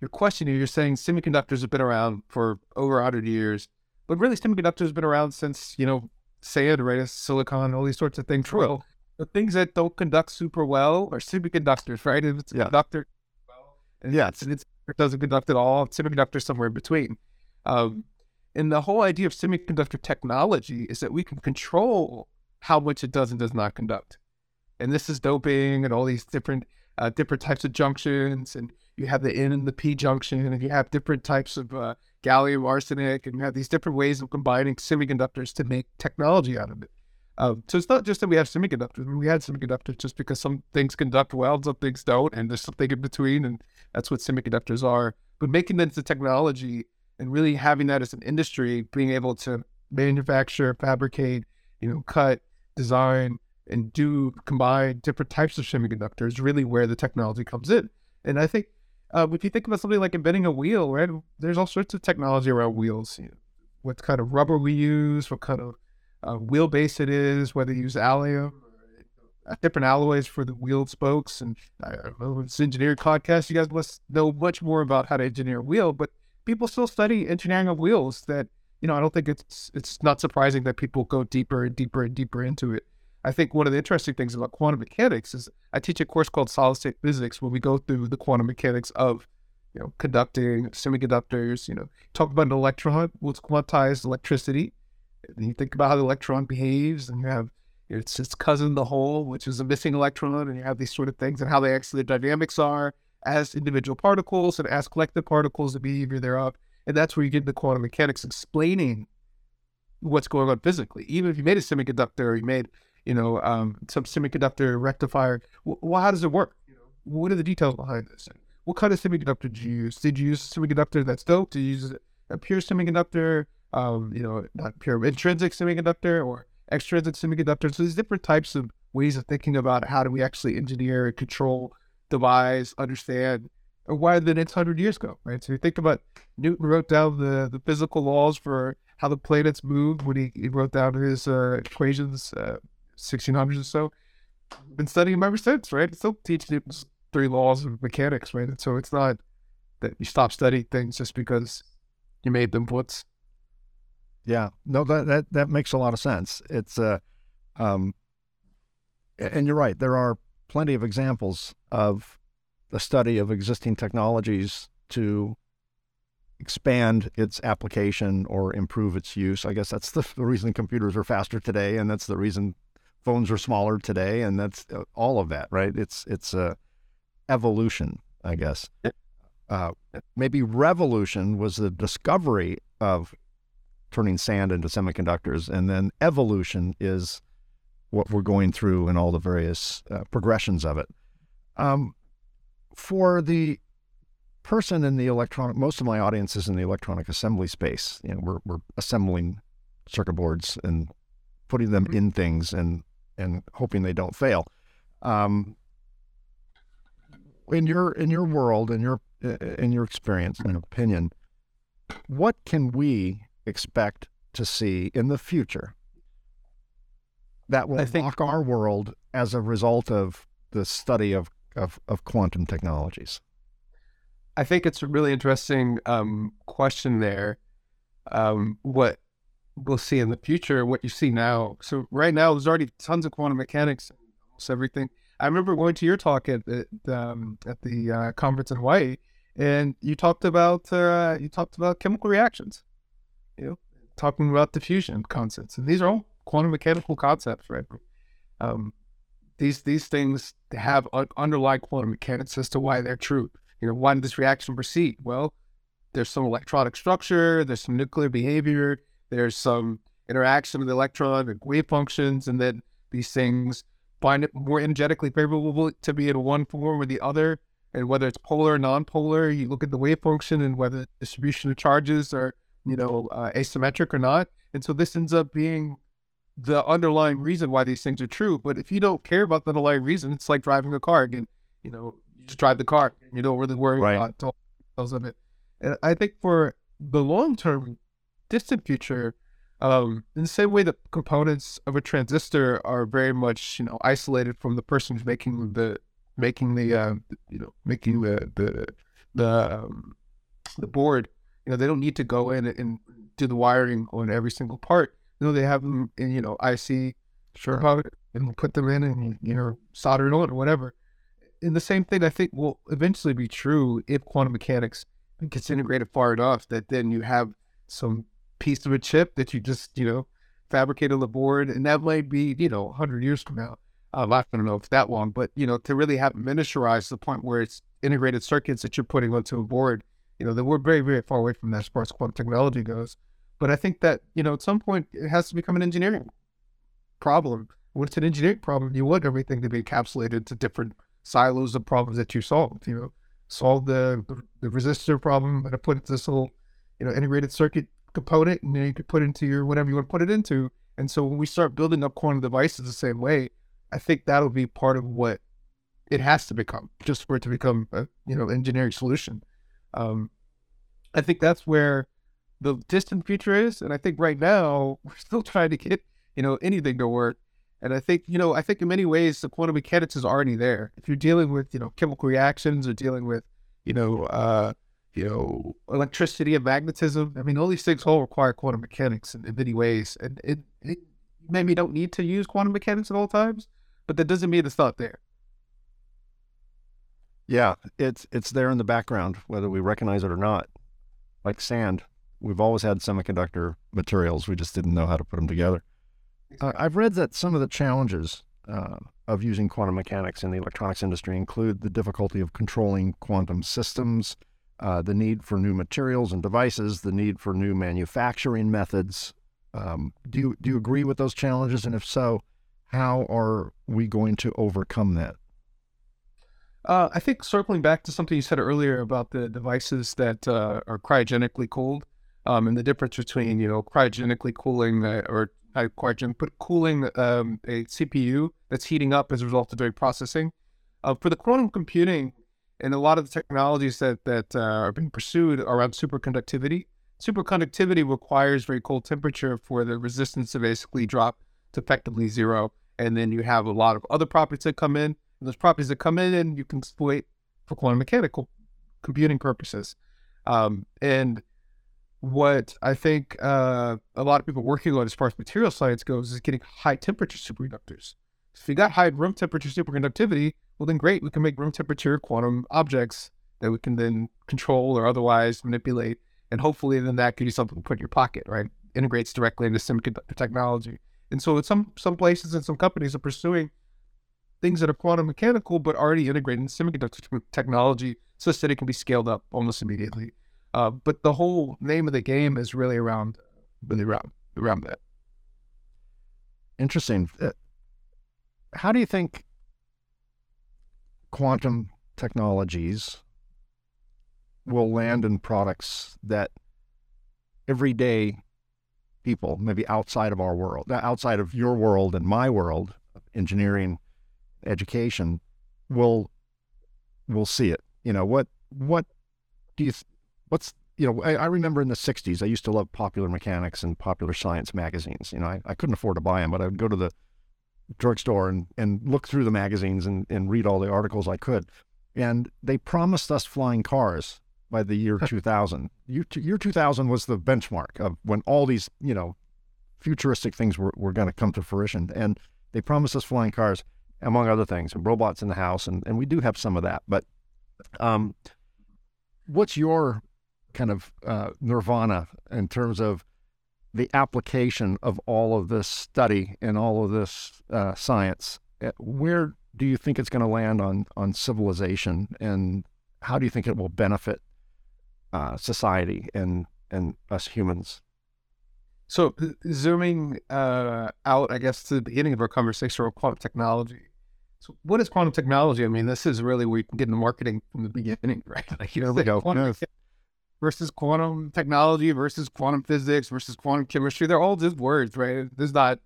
your question here, you're saying semiconductors have been around for over 100 years, but really semiconductors have been around since, you know, sand, right? Silicon, all these sorts of things. True. Well, the things that don't conduct super well are semiconductors, right? If it's a yeah. conductor, well, and yeah, it's, it's, it doesn't conduct at all. Semiconductor somewhere in between. Um, and the whole idea of semiconductor technology is that we can control how much it does and does not conduct. And this is doping and all these different uh, different types of junctions, and you have the N and the P junction, and you have different types of uh, gallium arsenide, and you have these different ways of combining semiconductors to make technology out of it. Um, so it's not just that we have semiconductors. We had semiconductors just because some things conduct well, some things don't, and there's something in between, and that's what semiconductors are. But making that into technology and really having that as an industry, being able to manufacture, fabricate, you know, cut, design, and do combine different types of semiconductors, really where the technology comes in. And I think uh, if you think about something like inventing a wheel, right, there's all sorts of technology around wheels. You know, what kind of rubber we use, what kind of uh, wheelbase it is, whether you use alloy uh, different alloys for the wheel spokes. And I don't know, it's engineering podcast. You guys must know much more about how to engineer a wheel, but people still study engineering of wheels that, you know, I don't think it's, it's not surprising that people go deeper and deeper and deeper into it. I think one of the interesting things about quantum mechanics is I teach a course called solid state physics where we go through the quantum mechanics of you know conducting semiconductors. You know, talk about an electron, what's quantized electricity. And you think about how the electron behaves, and you have it's its cousin, the hole, which is a missing electron, and you have these sort of things and how they actually the dynamics are as individual particles and as collective particles, the behavior thereof. And that's where you get the quantum mechanics explaining what's going on physically. Even if you made a semiconductor or you made you know, um, some semiconductor rectifier. Well, how does it work? You know, what are the details behind this? What kind of semiconductor did you use? Did you use a semiconductor that's dope? Did you use a pure semiconductor? Um, you know, not pure intrinsic semiconductor or extrinsic semiconductor. So there's different types of ways of thinking about how do we actually engineer, control, devise, understand, or why the next hundred years go, right? So you think about Newton wrote down the the physical laws for how the planets move when he, he wrote down his uh, equations. Uh, 1600s or so. Been studying them ever since, right? Still teach Newton's three laws of mechanics, right? And so it's not that you stop studying things just because you made them what's yeah no that that that makes a lot of sense it's uh um and you're right there are plenty of examples of the study of existing technologies to expand its application or improve its use i guess that's the, the reason computers are faster today and that's the reason phones are smaller today, and that's uh, all of that, right? It's it's a uh, evolution, I guess. Uh, maybe revolution was the discovery of turning sand into semiconductors, and then evolution is what we're going through and all the various uh, progressions of it. Um, for the person in the electronic, most of my audience is in the electronic assembly space. You know, we're we're assembling circuit boards and putting them mm-hmm. in things and and hoping they don't fail. Um, in your in your world, in your in your experience and opinion, what can we expect to see in the future that will I think, rock our world as a result of the study of, of, of quantum technologies? I think it's a really interesting um, question there. Um, what we'll see in the future what you see now. So right now, there's already tons of quantum mechanics, almost everything. I remember going to your talk at the um, at the uh, conference in Hawaii, and you talked about uh, you talked about chemical reactions, you know, talking about diffusion concepts, and these are all quantum mechanical concepts, right? Um, these these things have underlying quantum mechanics as to why they're true. You know, why did this reaction proceed? Well, there's some electronic structure, there's some nuclear behavior, there's some interaction with the electron and wave functions, and then these things find it more energetically favorable to be in one form or the other. And whether it's polar or non-polar, you look at the wave function and whether the distribution of charges are, you know, uh, asymmetric or not. And so this ends up being the underlying reason why these things are true. But if you don't care about the underlying reason, it's like driving a car again. You know, you just drive the car. You don't really worry right. about details of it. And I think for the long term distant future, um, in the same way that components of a transistor are very much, you know, isolated from the person who's making the making the uh, you know making the the the um, the board. You know, they don't need to go in and do the wiring on every single part. You know, they have them in you know IC sure and put them in and you know solder it on or whatever. And the same thing I think will eventually be true if quantum mechanics gets integrated far enough that then you have some piece of a chip that you just you know fabricate on the board, and that might be you know 100 years from now. Uh, I don't know if that long, but you know to really have miniaturized to the point where it's integrated circuits that you're putting onto a board. You know that we're very very far away from that as far as quantum technology goes. But I think that you know at some point it has to become an engineering problem. When it's an engineering problem, you want everything to be encapsulated into different silos of problems that you solve. You know, solve the the, resistor problem and put it to this little you know integrated circuit component, and then you could put into your whatever you want to put it into. And so when we start building up quantum devices the same way, I think that'll be part of what it has to become, just for it to become a you know engineering solution. Um, I think that's where the distant future is, and I think right now we're still trying to get you know anything to work. And I think you know I think in many ways the quantum mechanics is already there. If you're dealing with you know chemical reactions or dealing with you know uh, you know, electricity and magnetism. I mean, all these things all require quantum mechanics in, in many ways. And it, it maybe don't need to use quantum mechanics at all times, but that doesn't mean it's not there. Yeah, it's it's there in the background, whether we recognize it or not. Like sand, we've always had semiconductor materials. We just didn't know how to put them together. Uh, I've read that some of the challenges uh, of using quantum mechanics in the electronics industry include the difficulty of controlling quantum systems, uh, the need for new materials and devices, the need for new manufacturing methods. Um, do you do you agree with those challenges? And if so, how are we going to overcome that? Uh, I think circling back to something you said earlier about the devices that uh, are cryogenically cooled, um, and the difference between you know cryogenically cooling uh, or not cryogen, but cooling um, a CPU that's heating up as a result of doing processing. Uh, for the quantum computing, and a lot of the technologies that that uh, are being pursued around superconductivity. Superconductivity requires very cold temperature for the resistance to basically drop to effectively zero, and then you have a lot of other properties that come in. And those properties that come in, and you can exploit for quantum mechanical computing purposes. Um, and what I think uh, a lot of people working on as far as material science goes is getting high temperature superconductors. So if you got high room temperature superconductivity, well, then great, we can make room temperature quantum objects that we can then control or otherwise manipulate. And hopefully, then that could be something to put in your pocket, right? Integrates directly into semiconductor technology. And so, some some places and some companies are pursuing things that are quantum mechanical, but already integrated in semiconductor technology, such that it can be scaled up almost immediately. Uh, but the whole name of the game is really around, really around, around that. Interesting. Uh, how do you think quantum technologies will land in products that everyday people, maybe outside of our world, uh, outside of your world and my world, engineering, education, will will see it. You know what what do you what's you know I, I, remember in the 60s i used to love popular mechanics and popular science magazines you know I, I couldn't afford to buy them but i would go to the drugstore and, and look through the magazines and, and read all the articles I could. And they promised us flying cars by the year 2000. Year, year 2000 was the benchmark of when all these, you know, futuristic things were, were going to come to fruition. And they promised us flying cars, among other things, and robots in the house. And, and we do have some of that. But um, what's your kind of uh, nirvana in terms of the application of all of this study and all of this uh, science, eh, where do you think it's going to land on on civilization, and how do you think it will benefit uh, society and and us humans? So, zooming uh, out, I guess, to the beginning of our conversation about quantum technology. So, what is quantum technology? I mean, this is really we can get into marketing from the beginning, right? Like, you know, we go. Quantum, versus quantum technology versus quantum physics versus quantum chemistry. They're all just words, right? There's not,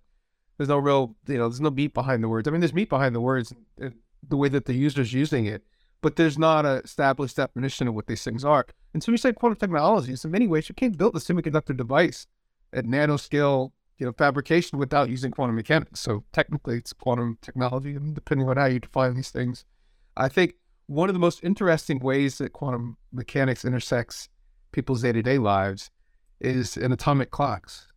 there's no real, you know, there's no meat behind the words. I mean, there's meat behind the words, the way that the user's using it, but there's not an established definition of what these things are. And so we say quantum technology. in many ways, you can't build a semiconductor device at nanoscale, you know, fabrication without using quantum mechanics. So technically, it's quantum technology, depending on how you define these things. I think one of the most interesting ways that quantum mechanics intersects people's day to day lives is in atomic clocks.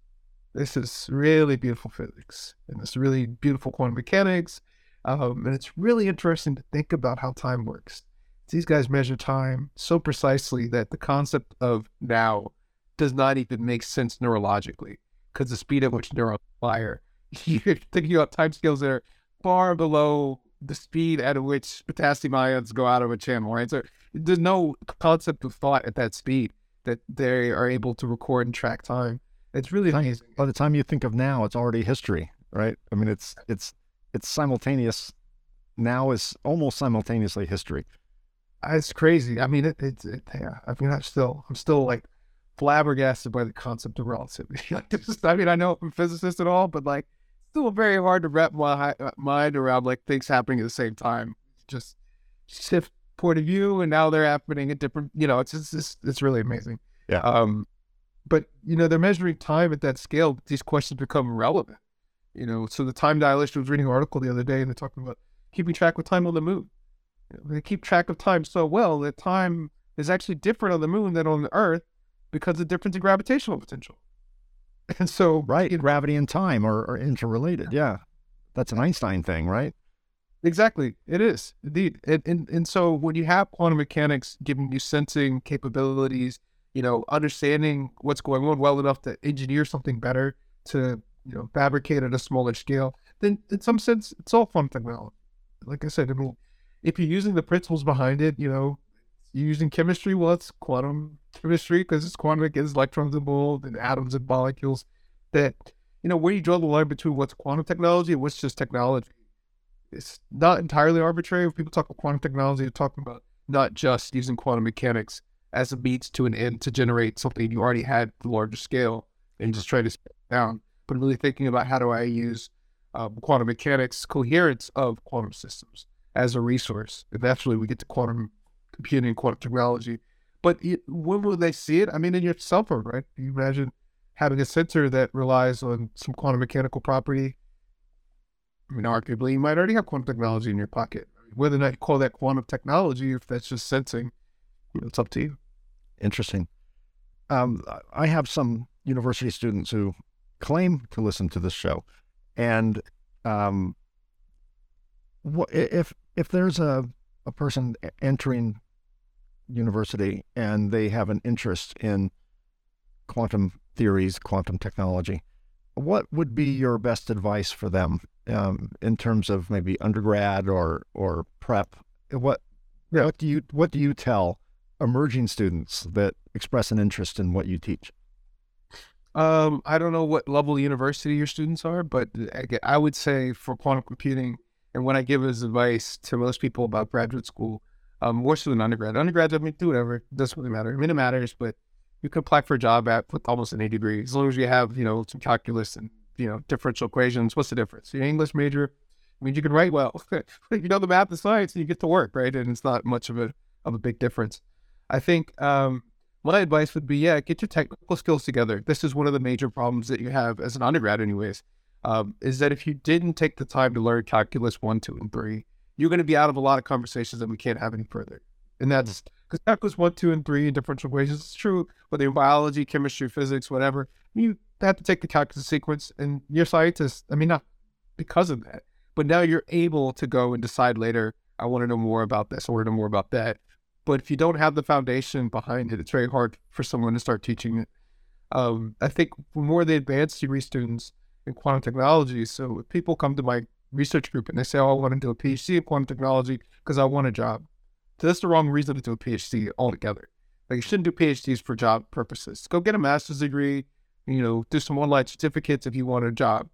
This is really beautiful physics and it's really beautiful quantum mechanics. Um, and it's really interesting to think about how time works. These guys measure time so precisely that the concept of now does not even make sense neurologically because the speed at which neurons fire. You're thinking about time scales that are far below the speed at which potassium ions go out of a channel, right? So there's no concept of thought at that speed that they are able to record and track time. It's really amazing. By the time you think of now, it's already history, right? I mean, it's it's it's simultaneous. Now is almost simultaneously history. It's crazy. I mean, it, it's it, yeah. I mean, I'm still I'm still like flabbergasted by the concept of relativity. like, just, I mean, I know I'm a physicist and all, but like, still very hard to wrap my uh, mind around like things happening at the same time. Just shift point of view, and now they're happening at different. You know, it's just, it's it's really amazing. Yeah. Um, but you know, they're measuring time at that scale. These questions become relevant. You know, so the time dilation I was reading an article the other day, and they're talking about keeping track of time on the moon. You know, they keep track of time so well that time is actually different on the moon than on the Earth because of difference in gravitational potential. And so, Right. you know, Gravity and time are, are interrelated. Yeah. That's an Einstein thing, right? Exactly. It is indeed. And, and and so when you have quantum mechanics giving you sensing capabilities, you know, understanding what's going on well enough to engineer something better to, you know, fabricate at a smaller scale, then in some sense it's all quantum technology. Like I said, I mean, if you're using the principles behind it, you know, you're using chemistry, well, it's quantum chemistry because it's quantum, it's electrons involved and atoms and molecules. That, you know, where you draw the line between what's quantum technology and what's just technology it's not entirely arbitrary. When people talk about quantum technology, they're talking about not just using quantum mechanics as a means to an end to generate something you already had the larger scale and just try to scale down, but really thinking about how do I use um, quantum mechanics, coherence of quantum systems as a resource. Eventually, we get to quantum computing, and quantum technology. But it, when will they see it? I mean, in your cell phone, right? You imagine having a sensor that relies on some quantum mechanical property I mean, arguably, you might already have quantum technology in your pocket. Whether or not you call that quantum technology, if that's just sensing, it's up to you. Interesting. Um, I have some university students who claim to listen to this show, and um, wha- i- if if there's a a person entering university and they have an interest in quantum theories, quantum technology, what would be your best advice for them um, in terms of maybe undergrad or or prep? What what do you what do you tell emerging students that express an interest in what you teach? Um, I don't know what level of university your students are, but I I would say for quantum computing, and when I give as advice to most people about graduate school, um, more so than undergrad. Undergrad, I mean, do whatever. It doesn't really matter. I mean, it matters, but you can apply for a job at with almost any degree as long as you have, you know, some calculus and you know differential equations. What's the difference? You're an English major I means you can write well. if you know the math and science, and you get to work, right? And it's not much of a of a big difference. I think um, my advice would be, yeah, get your technical skills together. This is one of the major problems that you have as an undergrad, anyways. Um, is that if you didn't take the time to learn calculus one, two, and three, you're going to be out of a lot of conversations that we can't have any further. And that's because calculus one, two, and three and differential equations is true, whether in biology, chemistry, physics, whatever. You have to take the calculus sequence, and you're scientists. I mean, not because of that, but now you're able to go and decide later. I want to know more about this. I want to know more about that. But if you don't have the foundation behind it, it's very hard for someone to start teaching it. Um, I think more the advanced degree students in quantum technology, so if people come to my research group and they say, oh, I want to do a PhD in quantum technology because I want a job. So that's the wrong reason to do a PhD altogether. Like you shouldn't do PhDs for job purposes. Go get a master's degree, you know, do some online certificates if you want a job.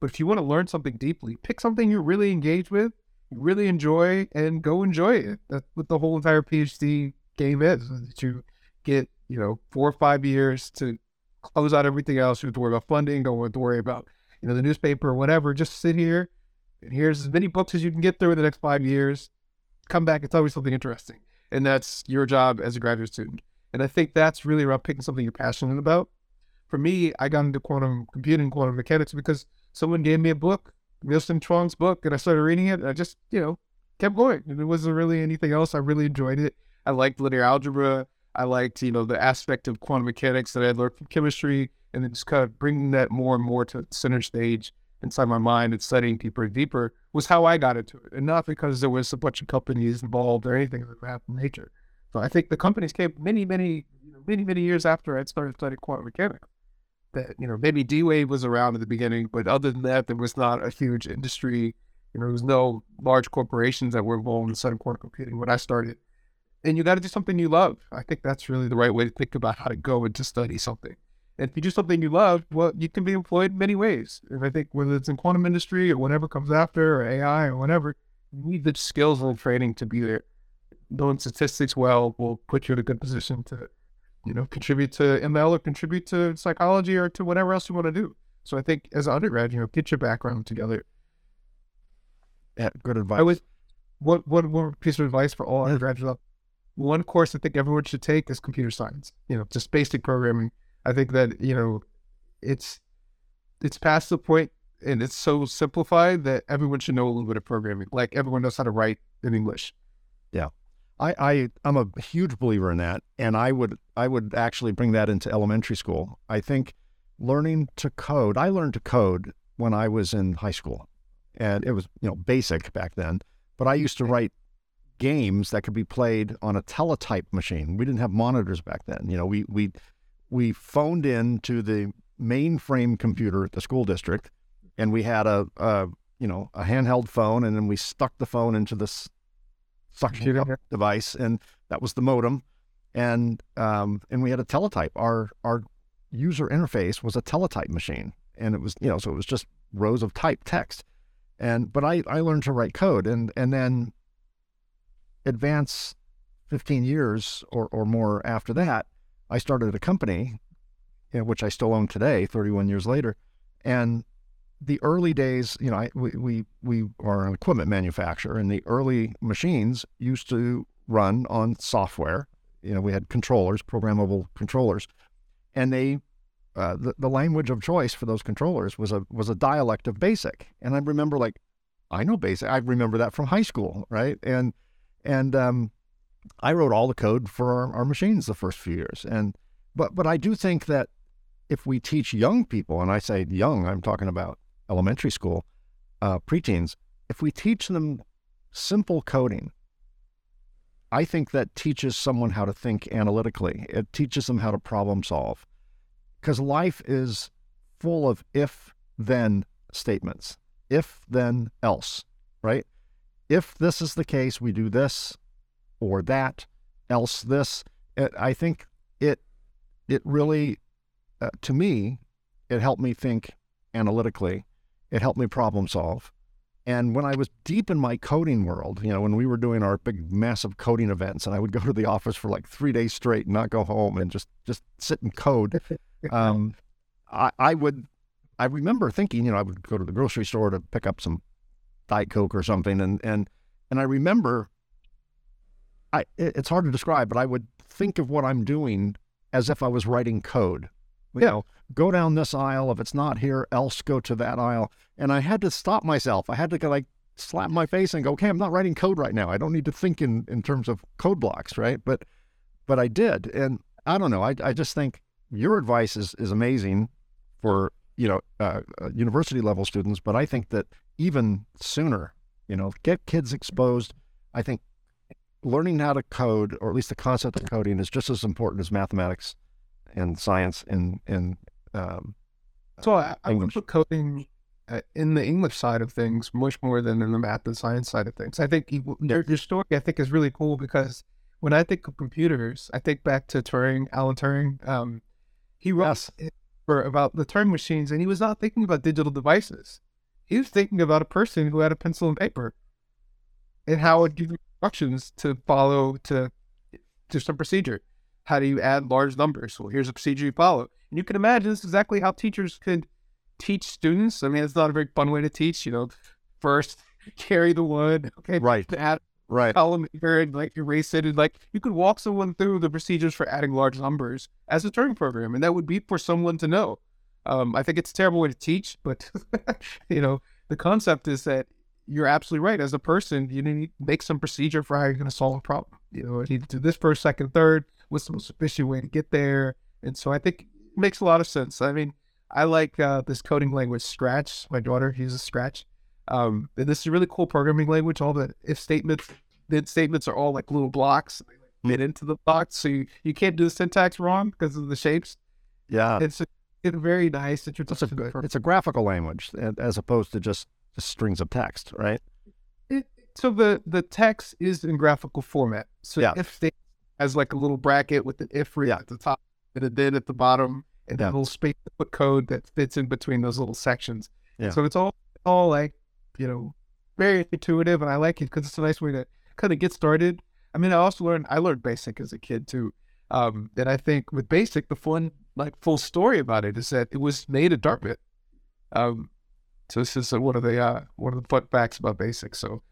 But if you want to learn something deeply, pick something you're really engaged with, really enjoy, and go enjoy it. That's what the whole entire PhD game is. That you get, you know, four or five years to close out everything else. You have to worry about funding, don't have to worry about, you know, the newspaper or whatever. Just sit here and here's as many books as you can get through in the next five years. Come back and tell me something interesting. And that's your job as a graduate student. And I think that's really about picking something you're passionate about. For me, I got into quantum computing, quantum mechanics because someone gave me a book, Nielsen Chuang's book, and I started reading it. I just, you know, kept going. And there wasn't really anything else. I really enjoyed it. I liked linear algebra. I liked, you know, the aspect of quantum mechanics that I learned from chemistry, and then just kind of bringing that more and more to center stage inside my mind and studying deeper and deeper was how I got into it, and not because there was a bunch of companies involved or anything of that nature. So I think the companies came many, many, many, many years after I'd started studying quantum mechanics. That you know maybe D Wave was around at the beginning, but other than that, there was not a huge industry. You know, there was no large corporations that were involved in studying quantum computing when I started. And you got to do something you love. I think that's really the right way to think about how to go and to study something. And if you do something you love, well, you can be employed in many ways. And I think whether it's in quantum industry or whatever comes after, or AI or whatever, you need the skills and training to be there. Knowing statistics well will put you in a good position to, you know, contribute to ML or contribute to psychology or to whatever else you want to do. So I think as an undergrad, you know, get your background together. Yeah, good advice. I was what what one piece of advice for all undergraduates. One course I think everyone should take is computer science. You know, just basic programming I think that you know, it's it's past the point and it's so simplified that everyone should know a little bit of programming. Like everyone knows how to write in English. Yeah. I, I I'm a huge believer in that. And I would I would actually bring that into elementary school. I think learning to code, I learned to code when I was in high school. And it was, you know, basic back then. But I used to write games that could be played on a teletype machine. We didn't have monitors back then. You know, we we we phoned in to the mainframe computer at the school district, and we had a, a you know a handheld phone, and then we stuck the phone into this suction cup device, and that was the modem, and um, and we had a teletype. Our our user interface was a teletype machine, and it was you know so it was just rows of typed text, and but I I learned to write code, and and then advance 15 years or, or more after that I started a company, you know, which I still own today, 31 years later. And the early days, you know, I, we, we, we are an equipment manufacturer, and the early machines used to run on software. You know, we had controllers, programmable controllers, and they, uh, the, the language of choice for those controllers was a was a dialect of BASIC. And I remember, like, I know BASIC. I remember that from high school, right? And and um, I wrote all the code for our, our machines the first few years. And but but I do think that if we teach young people, and I say young, I'm talking about elementary school, uh, preteens, if we teach them simple coding, I think that teaches someone how to think analytically. It teaches them how to problem solve. Because life is full of if then statements. If then else, right? If this is the case, we do this or that, else this. It, I think it it really, uh, to me, it helped me think analytically. It helped me problem solve. And when I was deep in my coding world, you know, when we were doing our big, massive coding events, and I would go to the office for like three days straight and not go home and just just sit and code, um, I, I would. I remember thinking, you know, I would go to the grocery store to pick up some Diet Coke or something, and and and I remember I, it's hard to describe, but I would think of what I'm doing as if I was writing code. You know, go down this aisle. If it's not here, else go to that aisle. And I had to stop myself. I had to like slap my face and go, okay, I'm not writing code right now. I don't need to think in, in terms of code blocks, right? But but I did. And I don't know. I, I just think your advice is, is amazing for, you know, uh, uh, university level students. But I think that even sooner, you know, get kids exposed. I think learning how to code, or at least the concept of coding, is just as important as mathematics and science in in. Um, so I, I would put coding uh, in the English side of things much more than in the math and science side of things. I think you, your, your story, I think, is really cool because when I think of computers, I think back to Turing, Alan Turing. Um, he wrote yes. for about the Turing machines, and he was not thinking about digital devices. He was thinking about a person who had a pencil and paper and how would you instructions to follow to to some procedure. How do you add large numbers? Well, here's a procedure you follow. And you can imagine this is exactly how teachers could teach students. I mean, it's not a very fun way to teach, you know, first carry the wood, okay, right, add right column here and like erase it. And like you could walk someone through the procedures for adding large numbers as a Turing program, and that would be for someone to know. Um, I think it's a terrible way to teach, but you know, the concept is that you're absolutely right. As a person, you need to make some procedure for how you're going to solve a problem. You know, you need to do this first, second, third. What's the most efficient way to get there? And so I think it makes a lot of sense. I mean, I like uh, this coding language, Scratch. My daughter uses Scratch. Um, and this is a really cool programming language. All the if statements, then statements are all like little blocks. Fit into the box, so you, you can't do the syntax wrong because of the shapes. Yeah, It's a, it's very nice. It's, it's a, it's a graphical language as opposed to just, just strings of text, right? So the the text is in graphical format. So Yeah. if they has like a little bracket with an if Yeah. at the top and a then at the bottom, and Yeah. a little space to put code that fits in between those little sections. Yeah. So it's all all like you know very intuitive, and I like it because it's a nice way to kind of get started. I mean, I also learned I learned Basic as a kid too, um, and I think with Basic, the fun like full story about it is that it was made at Dartmouth. Um, so this is uh, one of the uh, one of the fun facts about Basic. So,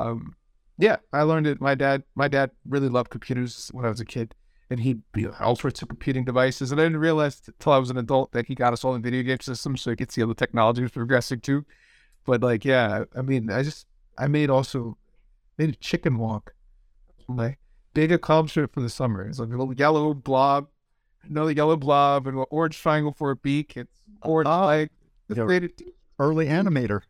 um, yeah, I learned it. My dad, my dad really loved computers when I was a kid, and he you know, all sorts of computing devices. And I didn't realize until I was an adult that he got us all in video game systems, so he could see how the technology was progressing too. But like, yeah, I mean, I just I made also made a chicken walk. My big accomplishment for the summer. It's like a little yellow blob, another yellow blob, and an orange triangle for a beak. It's orange leg. Just Yeah. made it Early animator.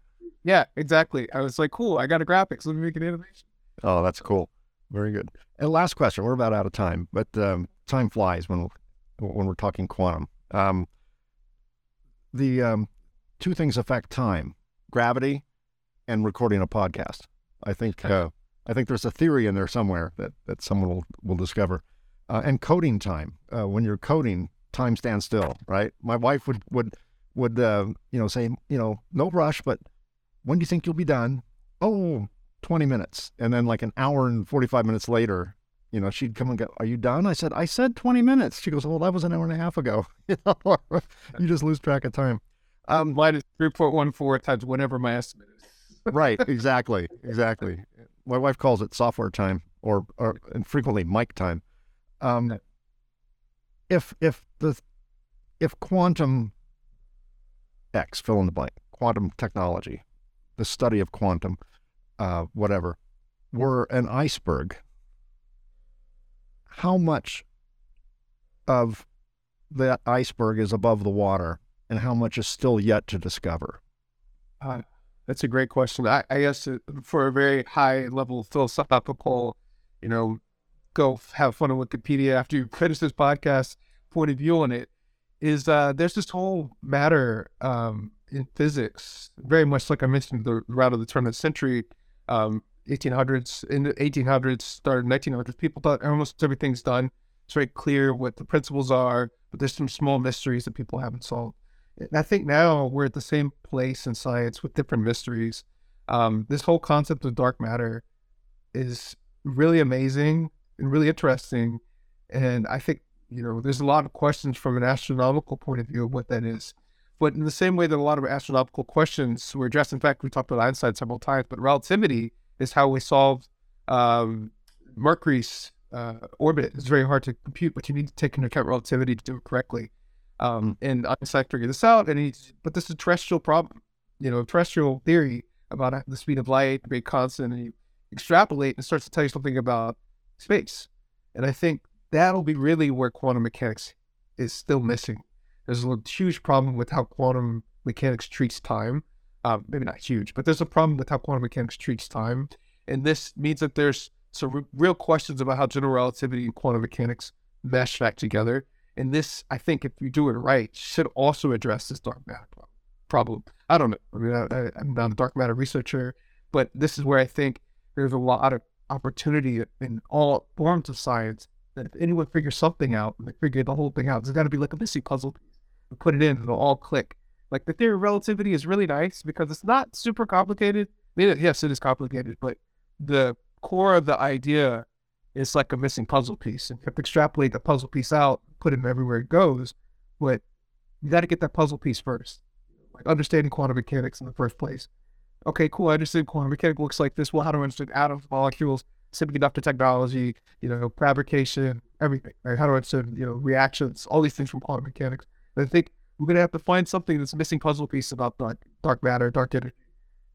Yeah, exactly. I was like, cool, I got a graphics. Let me make an animation. Oh, that's cool. Very good. And last question. We're about out of time, but um, time flies when when we're talking quantum. Um, the um, two things affect time: gravity and recording a podcast. I think uh, I think there's a theory in there somewhere that that someone will will discover. Uh, and coding time. Uh, when you're coding, time stands still. Right. My wife would would would uh, you know say you know no rush, but when do you think you'll be done? Oh, 20 minutes. And then like an hour and 45 minutes later, you know, she'd come and go, are you done? I said, I said 20 minutes. She goes, well, that was an hour and a half ago. You know, you just lose track of time. Um, Mine is 3.14 times whatever my estimate is. right. Exactly. Exactly. My wife calls it software time or, or and frequently Mike time. Um, if, if the, if quantum X, fill in the blank, quantum technology, the study of quantum, uh, whatever, were an iceberg, how much of that iceberg is above the water and how much is still yet to discover? Uh, that's a great question. I, I guess uh, for a very high level philosophical, you know, go have fun on Wikipedia after you finish this podcast point of view on it is uh, there's this whole matter um, in physics, very much like I mentioned the route of the turn of the century, um, 1800s, in the 1800s, started 1900s. People thought almost everything's done. It's very clear what the principles are, but there's some small mysteries that people haven't solved. And I think now we're at the same place in science with different mysteries. Um, this whole concept of dark matter is really amazing and really interesting. And I think, you know, there's a lot of questions from an astronomical point of view of what that is. But in the same way that a lot of astronomical questions were addressed, in fact, we talked about Einstein several times, but relativity is how we solved um, Mercury's uh, orbit. It's very hard to compute, but you need to take into account relativity to do it correctly. Um, and Einstein figured this out, and but this is a terrestrial problem, you know, terrestrial theory about the speed of light, very constant, and you extrapolate and it starts to tell you something about space. And I think that'll be really where quantum mechanics is still missing. There's a huge problem with how quantum mechanics treats time. Um, maybe not huge, but there's a problem with how quantum mechanics treats time. And this means that there's some real questions about how general relativity and quantum mechanics mesh back together. And this, I think, if you do it right, should also address this dark matter problem. I don't know. I mean, I, I'm not a dark matter researcher, but this is where I think there's a lot of opportunity in all forms of science that if anyone figures something out they figure the whole thing out, there's got to be like a missing puzzle put it in, and it'll all click. Like the theory of relativity is really nice because it's not super complicated. I mean, yes, it is complicated, but the core of the idea is like a missing puzzle piece. And you have to extrapolate the puzzle piece out, put it everywhere it goes. But you got to get that puzzle piece first. Like understanding quantum mechanics in the first place. Okay, cool. I understand quantum mechanics looks like this. Well, how do I understand atoms, molecules, semiconductor technology, you know, fabrication, everything? Right? How do I understand, you know, reactions, all these things from quantum mechanics? I think we're gonna have to find something that's missing puzzle piece about dark, dark matter, dark energy.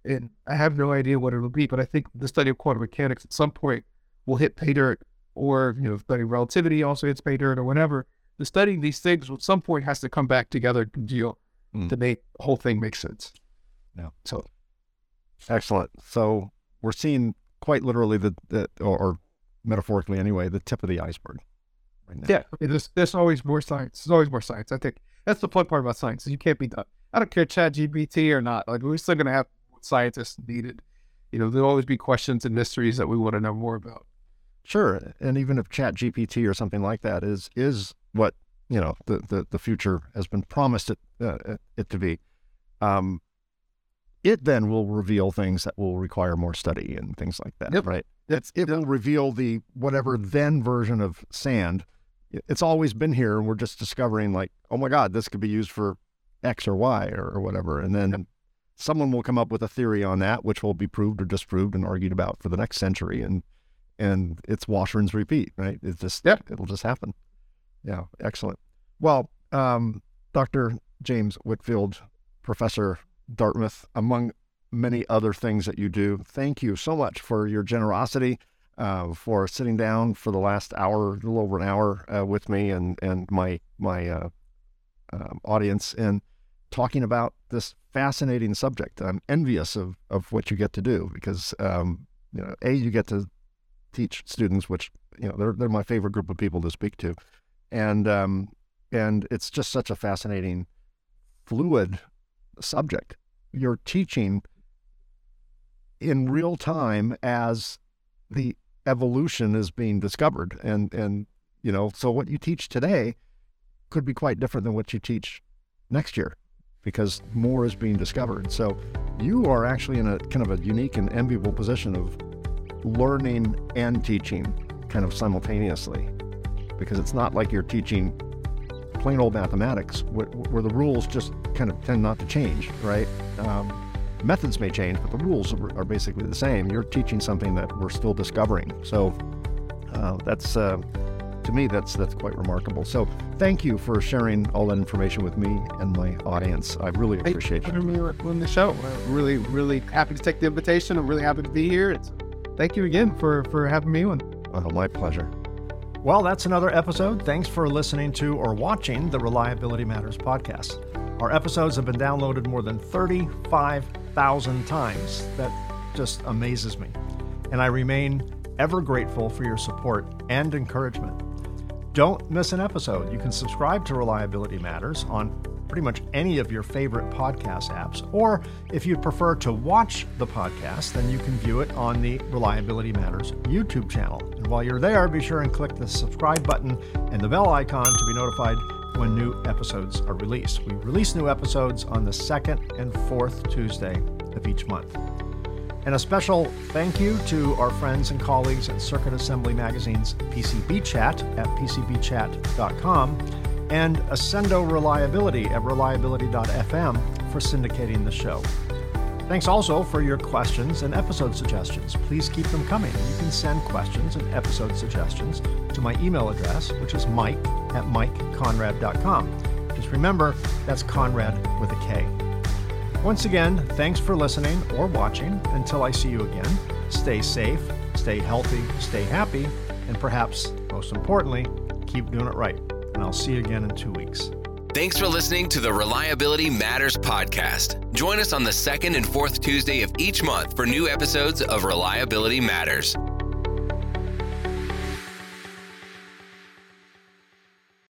and I have no idea what it'll be, but I think the study of quantum mechanics at some point will hit pay dirt, or you know, studying relativity also hits pay dirt, or whatever. The studying these things at some point has to come back together to deal Mm. to make the whole thing make sense. Yeah. So Excellent. So we're seeing quite literally the, the or, or metaphorically anyway, the tip of the iceberg. Right now. yeah, there's there's always more science. There's always more science. I think that's the fun part about science. You can't be done. I don't care chat GPT or not. Like we're still gonna have scientists needed. You know, there'll always be questions and mysteries that we want to know more about. Sure, and even if Chat GPT or something like that is is what you know the the, the future has been promised it uh, it to be, um, it then will reveal things that will require more study and things like that. Yep. Right? It's it will reveal the whatever then version of sand. It's always been here, and we're just discovering like, oh my God, this could be used for X or Y or, or whatever, and then. Someone will come up with a theory on that, which will be proved or disproved and argued about for the next century, and and it's wash, rinse, repeat, right? It's just, Yeah. it'll just happen. Yeah, excellent. Well, um, Dr. James Whitfield, Professor Dartmouth, among many other things that you do, thank you so much for your generosity, uh, for sitting down for the last hour, a little over an hour, uh, with me and and my my uh, um, audience, and talking about this fascinating subject. I'm envious of of what you get to do because um, you know, a you get to teach students, which you know they're they're my favorite group of people to speak to, and um, and it's just such a fascinating, fluid subject. You're teaching in real time as the evolution is being discovered, and and you know, so what you teach today could be quite different than what you teach next year because more is being discovered. So you are actually in a kind of a unique and enviable position of learning and teaching kind of simultaneously because it's not like you're teaching plain old mathematics where, where the rules just kind of tend not to change, right? Um, methods may change, but the rules are, are basically the same. You're teaching something that we're still discovering. So uh, that's uh, to me that's that's quite remarkable. So thank you for sharing all that information with me and my audience. I really Hey, appreciate it. me on the show. I'm really, really happy to take the invitation. I'm really happy to be here. It's, thank you again for for having me on. Oh, my pleasure. Well, that's another episode. Thanks for listening to or watching the Reliability Matters podcast. Our episodes have been downloaded more than 35,000 times. That just amazes me. And I remain ever grateful for your support and encouragement. Don't miss an episode. You can subscribe to Reliability Matters on pretty much any of your favorite podcast apps. Or if you'd prefer to watch the podcast, then you can view it on the Reliability Matters YouTube channel. And while you're there, be sure and click the subscribe button and the bell icon to be notified when new episodes are released. We release new episodes on the second and fourth Tuesday of each month. And a special thank you to our friends and colleagues at Circuit Assembly Magazine's PCB Chat at PCBchat.com and Accendo Reliability at reliability.fm for syndicating the show. Thanks also for your questions and episode suggestions. Please keep them coming. You can send questions and episode suggestions to my email address, which is mike at mikekonrad.com. Just remember, that's Konrad with a K. Once again, thanks for listening or watching. Until I see you again, stay safe, stay healthy, stay happy, and perhaps most importantly, keep doing it right. And I'll see you again in two weeks. Thanks for listening to the Reliability Matters podcast. Join us on the second and fourth Tuesday of each month for new episodes of Reliability Matters.